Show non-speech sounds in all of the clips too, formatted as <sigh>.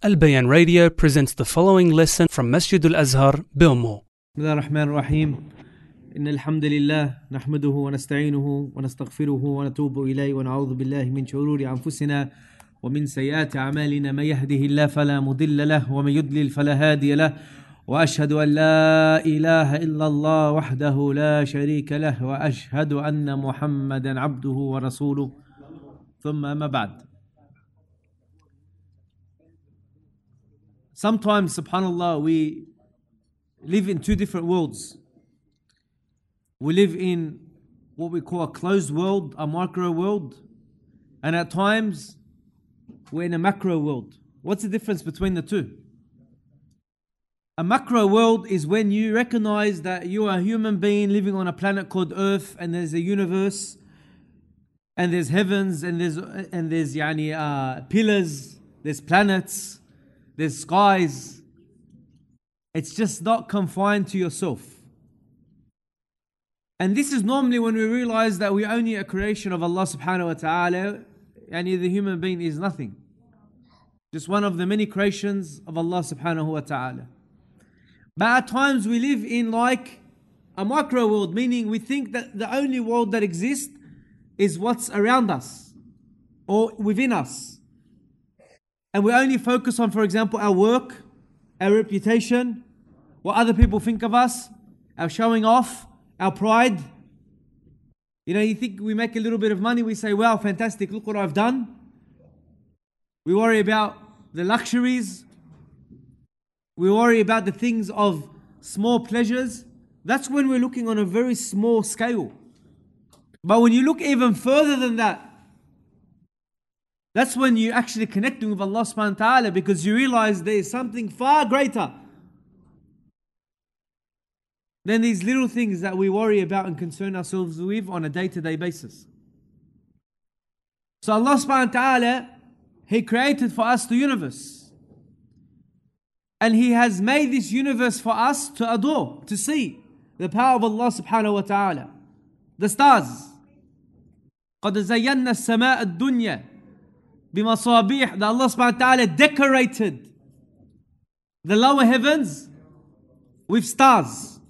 Al Bayan Radio presents the following lesson from Masjid Al Azhar. بسم الله الرحمن الرحيم إن الحمد لله نحمده ونستعينه ونستغفره ونتوب إليه ونعوذ بالله من شرور أنفسنا ومن سيئات أعمالنا من يهده الله فلا مضل له ومن يضلل فلا هادي له وأشهد أن لا إله إلا الله وحده لا شريك له وأشهد أن محمدا عبده ورسوله ثم أما بعد Sometimes, subhanAllah, we live in two different worlds. We live in what we call a closed world, a micro world, and at times we're in a macro world. What's the difference between the two? A macro world is when you recognize that you are a human being living on a planet called Earth, and there's a universe, and there's heavens, and there's and there's yani uh, pillars, there's planets, there's skies. It's just not confined to yourself. And this is normally when we realize that we're only a creation of Allah subhanahu wa ta'ala, and the human being is nothing. Just one of the many creations of Allah subhanahu wa ta'ala. But at times we live in like a micro world, meaning we think that the only world that exists is what's around us or within us and we only focus on, for example, our work, our reputation, what other people think of us, our showing off, our pride. You know, you think we make a little bit of money, we say, wow, fantastic, look what I've done. We worry about the luxuries, we worry about the things of small pleasures. That's when we're looking on a very small scale. But when you look even further than that, that's when you're actually connecting with Allah subhanahu wa ta'ala because you realize there is something far greater than these little things that we worry about and concern ourselves with on a day to day basis. So Allah subhanahu wa ta'ala, He created for us the universe. And He has made this universe for us to adore, to see the power of Allah subhanahu wa ta'ala. The stars. قد زينا السماء الدنيا bimasabih that Allah subhanahu wa ta'ala decorated the lower heavens with stars.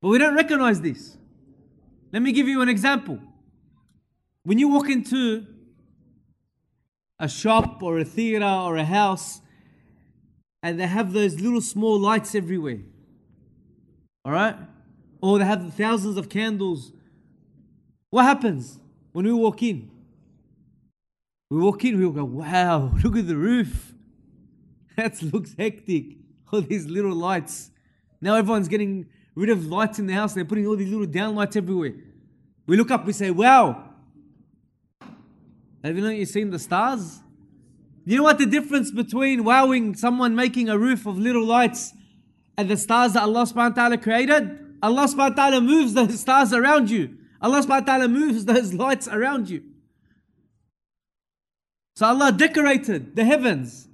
But we don't recognize this. Let me give you an example. When you walk into a shop or a theater or a house and they have those little small lights everywhere, all right? Or they have thousands of candles. What happens when we walk in? We walk in, we go, wow, <laughs> look at the roof. That looks hectic. <laughs> All these little lights. Now everyone's getting rid of lights in the house. They're putting all these little down lights everywhere. We look up, we say, wow. Have you know you've seen the stars? You know what the difference between wowing someone making a roof of little lights and the stars that Allah subhanahu wa ta'ala created? Allah subhanahu wa ta'ala moves the stars around you. Allah subhanahu wa ta'ala moves those <laughs> lights around you. So Allah decorated the heavens.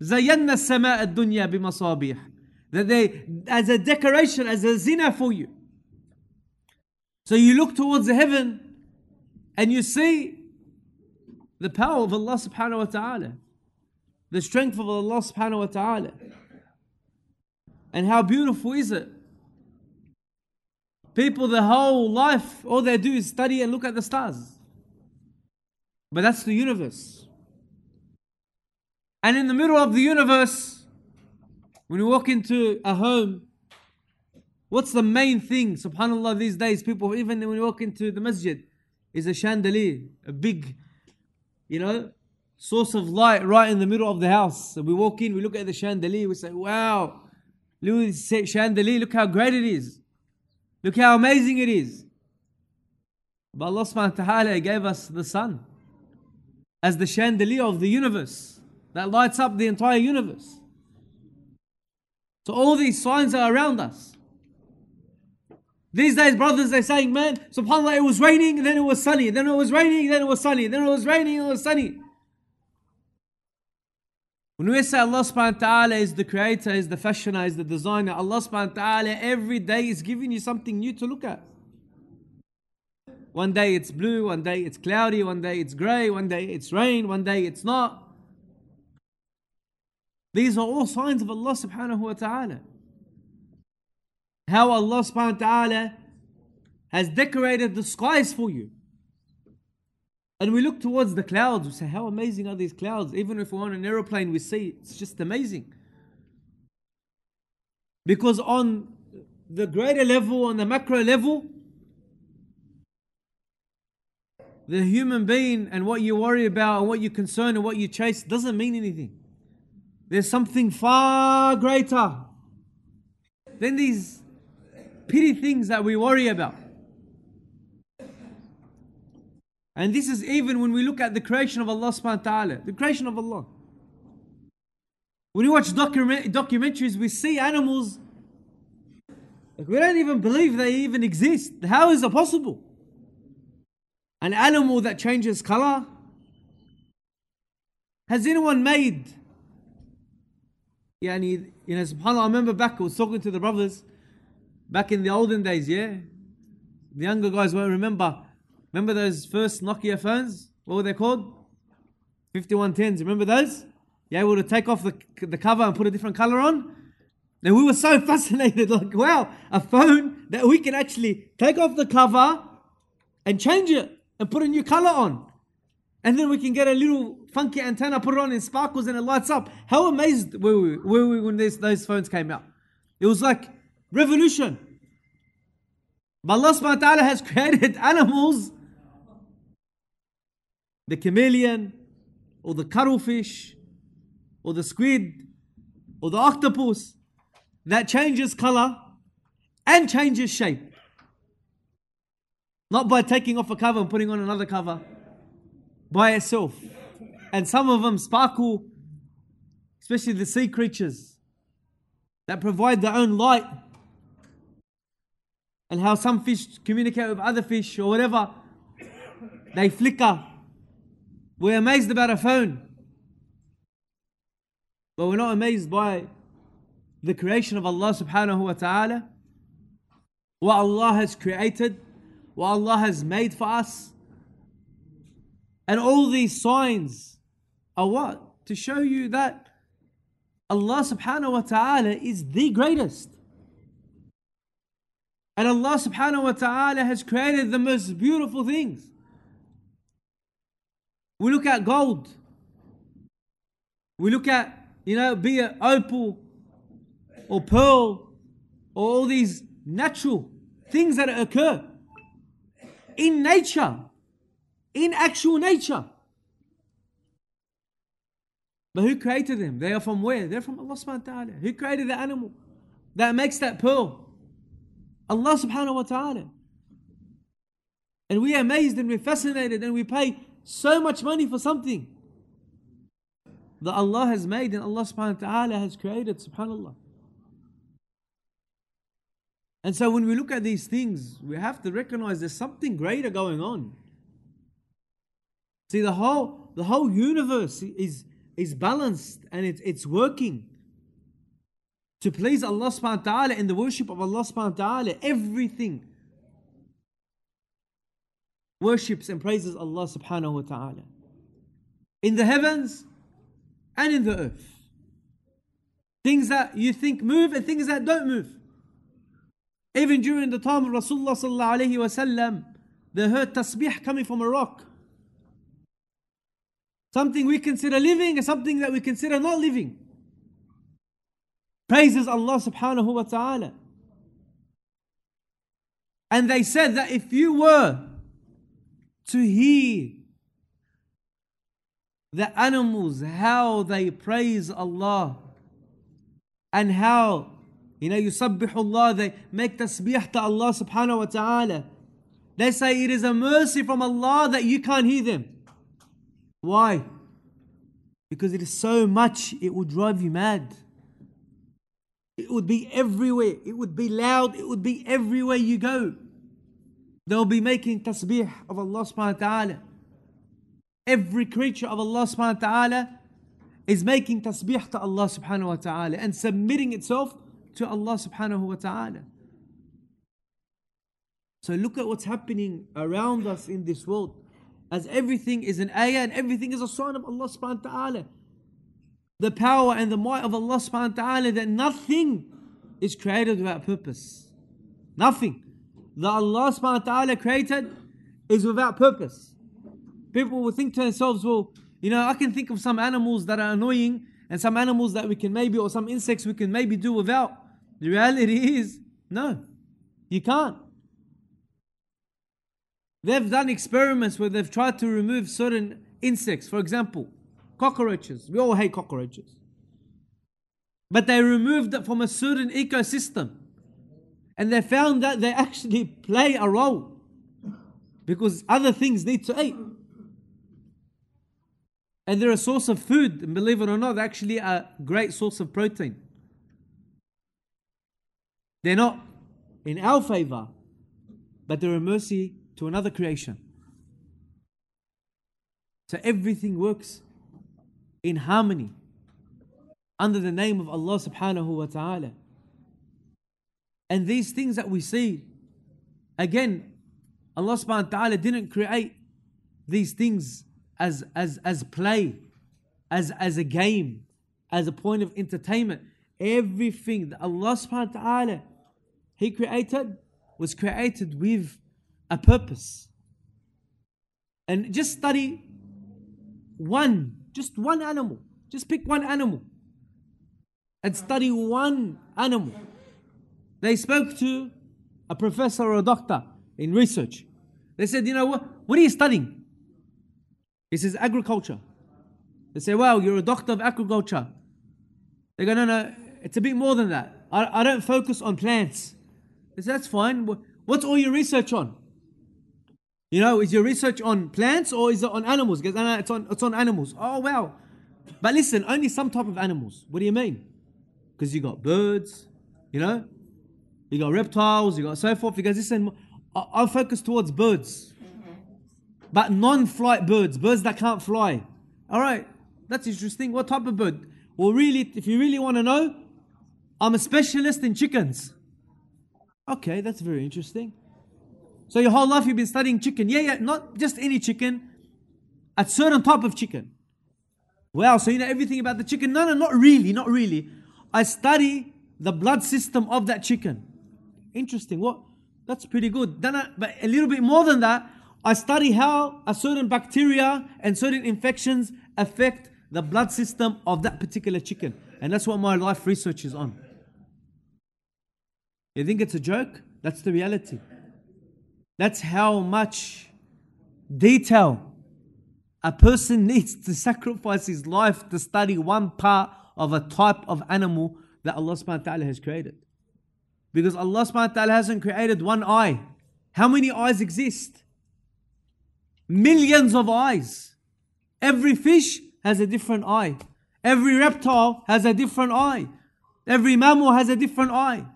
زينَ السَّمَاءَ dunya بِمَصَابِيحِ That they, as a decoration, as a zina for you. So you look towards the heaven and you see the power of Allah subhanahu wa ta'ala, the strength of Allah subhanahu wa ta'ala. And how beautiful is it? People, their whole life, all they do is study and look at the stars. But that's the universe. And in the middle of the universe, when you walk into a home, what's the main thing? SubhanAllah, these days, people, even when you walk into the masjid, is a chandelier, a big, you know, source of light right in the middle of the house. So we walk in, we look at the chandelier, we say, wow, look at chandelier, look how great it is. Look how amazing it is. But Allah subhanahu wa ta'ala gave us the sun as the chandelier of the universe that lights up the entire universe. So all these signs are around us. These days, brothers, they're saying, man, subhanAllah, it was raining, then it was sunny, then it was raining, then it was sunny, then it was raining, it was sunny. When we say Allah subhanahu wa ta'ala is the creator, is the fashioner, is the designer, Allah subhanahu wa ta'ala every day is giving you something new to look at. One day it's blue, one day it's cloudy, one day it's grey, one day it's rain, one day it's not. These are all signs of Allah subhanahu wa ta'ala. How Allah subhanahu wa ta'ala has decorated the skies for you. And we look towards the clouds, we say, How amazing are these clouds? Even if we're on an aeroplane, we see it's just amazing. Because on the greater level, on the macro level, the human being and what you worry about and what you concern and what you chase doesn't mean anything. There's something far greater than these petty things that we worry about. And this is even when we look at the creation of Allah subhanahu wa ta'ala, the creation of Allah. When we watch document- documentaries, we see animals. Like we don't even believe they even exist. How is it possible? An animal that changes color? Has anyone made? Yani, you know, subhanAllah, I remember back, I was talking to the brothers back in the olden days, yeah? The younger guys won't remember. Remember those first Nokia phones? What were they called? 5110s. Remember those? You able to take off the, the cover and put a different color on? And we were so <laughs> fascinated, like, wow, a phone that we can actually take off the cover and change it and put a new color on. And then we can get a little funky antenna, put it on in sparkles and it lights up. How amazed were we, were we when this, those phones came out? It was like revolution. But Allah subhanahu wa ta'ala has <laughs> created animals the chameleon, or the cuttlefish, or the squid, or the octopus that changes color and changes shape. Not by taking off a cover and putting on another cover, by itself. And some of them sparkle, especially the sea creatures that provide their own light. And how some fish communicate with other fish or whatever, they flicker we're amazed about a phone. But we're not amazed by the creation of Allah subhanahu wa ta'ala. What Allah has created, what Allah has made for us. And all these signs are what? To show you that Allah subhanahu wa ta'ala is the greatest. And Allah subhanahu wa ta'ala has created the most beautiful things. We look at gold. We look at, you know, be it opal or pearl or all these natural things that occur in nature, in actual nature. But who created them? They are from where? They're from Allah subhanahu wa ta'ala. Who created the animal that makes that pearl? Allah subhanahu wa ta'ala. And we are amazed and we're fascinated and we pay so much money for something that Allah has made and Allah subhanahu wa ta'ala has created, subhanAllah. And so when we look at these things, we have to recognize there's something greater going on. See, the whole the whole universe is is balanced and it's it's working to please Allah subhanahu wa ta'ala in the worship of Allah subhanahu wa ta'ala. Everything worships and praises Allah subhanahu wa ta'ala. In the heavens and in the earth. Things that you think move and things that don't move. Even during the time of Rasulullah sallallahu they heard tasbih coming from a rock. Something we consider living and something that we consider not living. Praises Allah subhanahu wa ta'ala. And they said that if you were to hear the animals, how they praise Allah and how, you know, yusabbihu Allah, they make tasbih to Allah subhanahu wa ta'ala. They say it is a mercy from Allah that you can't hear them. Why? Because it is so much, it would drive you mad. It would be everywhere. It would be loud. It would be everywhere you go. They'll be making tasbih of Allah subhanahu wa ta'ala. Every creature of Allah subhanahu wa ta'ala is making tasbih to Allah subhanahu wa ta'ala and submitting itself to Allah subhanahu wa ta'ala. So look at what's happening around us in this world. As everything is an ayah and everything is a sign of Allah subhanahu wa ta'ala. the power and the might of Allah subhanahu wa ta'ala that nothing is created without purpose. Nothing that Allah subhanahu wa ta'ala created is without purpose. People will think to themselves, well, you know, I can think of some animals that are annoying and some animals that we can maybe, or some insects we can maybe do without. The reality is, no, you can't. They've done experiments where they've tried to remove certain insects, for example, cockroaches. We all hate cockroaches. But they removed it from a certain ecosystem. And they found that they actually play a role because other things need to eat. And they're a source of food, and believe it or not, they're actually a great source of protein. They're not in our favor, but they're a mercy to another creation. So everything works in harmony under the name of Allah subhanahu wa ta'ala. And these things that we see, again, Allah subhanahu wa ta'ala didn't create these things as, as, as play, as, as a game, as a point of entertainment. Everything that Allah subhanahu wa ta'ala He created was created with a purpose. And just study one, just one animal. Just pick one animal and study one animal. They spoke to a professor or a doctor in research. They said, You know what? What are you studying? He says, Agriculture. They say, Wow, you're a doctor of agriculture. They go, No, no, it's a bit more than that. I, I don't focus on plants. They say, That's fine. What's all your research on? You know, is your research on plants or is it on animals? Because it's on it's on animals. Oh wow. But listen, only some type of animals. What do you mean? Because you got birds, you know, you got reptiles, you got so forth. Because listen, I'll focus towards birds, but non-flight birds, birds that can't fly. All right, that's interesting. What type of bird? Well, really, if you really want to know, I'm a specialist in chickens. Okay, that's very interesting. So your whole life you've been studying chicken. Yeah, yeah, not just any chicken, a certain type of chicken. Well, so you know everything about the chicken? No, no, not really, not really. I study the blood system of that chicken. Interesting. What? That's pretty good. Then, I, but a little bit more than that, I study how a certain bacteria and certain infections affect the blood system of that particular chicken, and that's what my life research is on. You think it's a joke? That's the reality. That's how much detail a person <laughs> needs to sacrifice his life to study one part of a type of animal that Allah subhanahu wa ta'ala has created. Because Allah subhanahu wa ta'ala hasn't created one eye. How many eyes exist? Millions of eyes. Every fish has a different eye. Every reptile has a different eye. Every mammal has a different eye.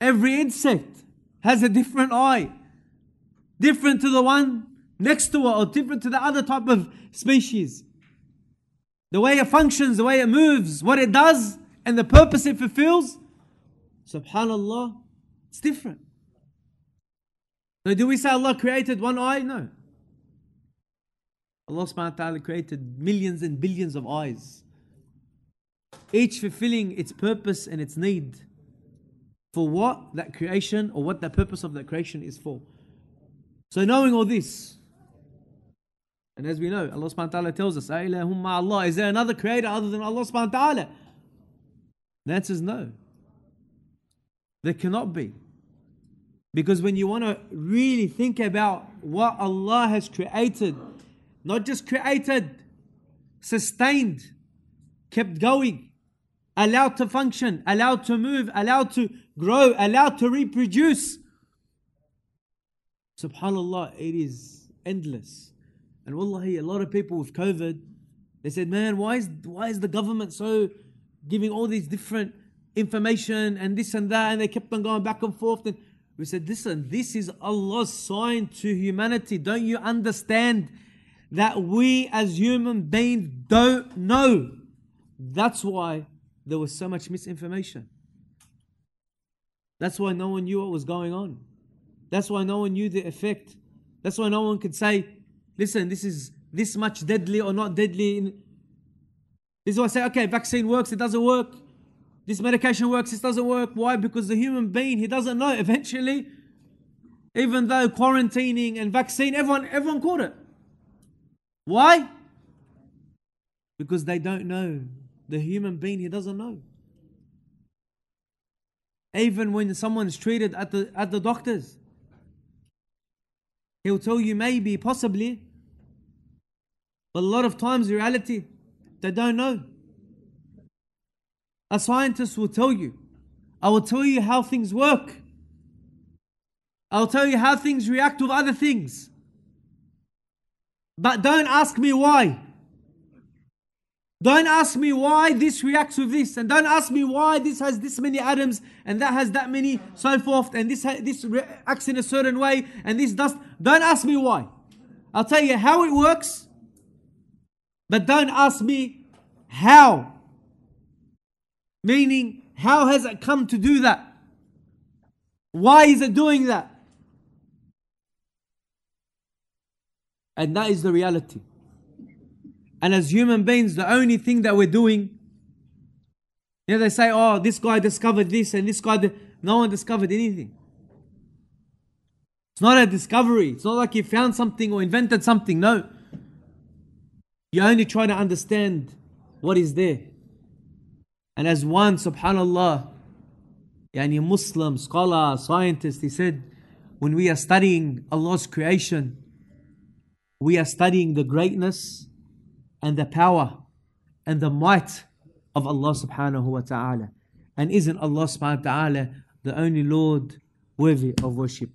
Every insect has a different eye, different to the one next to it, or different to the other type of species. The way it functions, the way it moves, what it does, and the purpose it fulfills, subhanallah, it's different. So, do we say Allah created one eye? No. Allah subhanahu wa ta'ala created millions and billions of eyes, each fulfilling its purpose and its need for what that creation or what the purpose of that creation is for. So knowing all this, and as we know, Allah subhanahu wa ta'ala tells us, Allah, is there another creator other than Allah subhanahu wa ta'ala? The answer is no. There cannot be. Because when you want to really think about what Allah has created, not just created, sustained, kept going, allowed to function, allowed to move, allowed to grow, allowed to reproduce. Subhanallah, it is endless. And wallahi, a lot of people with COVID, they said, man, why is, why is the government so giving all these different information and this and that? And they kept on going back and forth. And we said, listen, this is Allah's sign to humanity. Don't you understand that we as human beings don't know? That's why there was so much misinformation. That's why no one knew what was going on. That's why no one knew the effect. That's why no one could say, listen, this is this much deadly or not deadly. This is why I say, okay, vaccine works, it doesn't work. This medication works, this doesn't work. Why? Because the human being, he doesn't know. Eventually, even though quarantining and vaccine, everyone, everyone caught it. Why? Because they don't know. The human being, he doesn't know. Even when someone's treated at the at the doctors, he'll tell you maybe, possibly. But a lot of times, reality, they don't know. A scientist will tell you. I will tell you how things work. I'll tell you how things react with other things. But don't ask me why. Don't ask me why this reacts with this, and don't ask me why this has this many atoms and that has that many, so forth, and this this reacts in a certain way, and this does. Don't ask me why. I'll tell you how it works, but don't ask me how. Meaning, how has it come to do that? Why is it doing that? And that is the reality. And as human beings, the only thing that we're doing, you know, they say, oh, this guy discovered this and this guy, di-. no one discovered anything. It's not a discovery. It's not like you found something or invented something. No. You're only try to understand what is there. And as one, subhanAllah, yani Muslim, scholar, scientist, he said, when we are studying Allah's creation, we are studying the greatness and the power and the might of Allah subhanahu wa ta'ala. And isn't Allah subhanahu wa ta'ala the only Lord worthy of worship?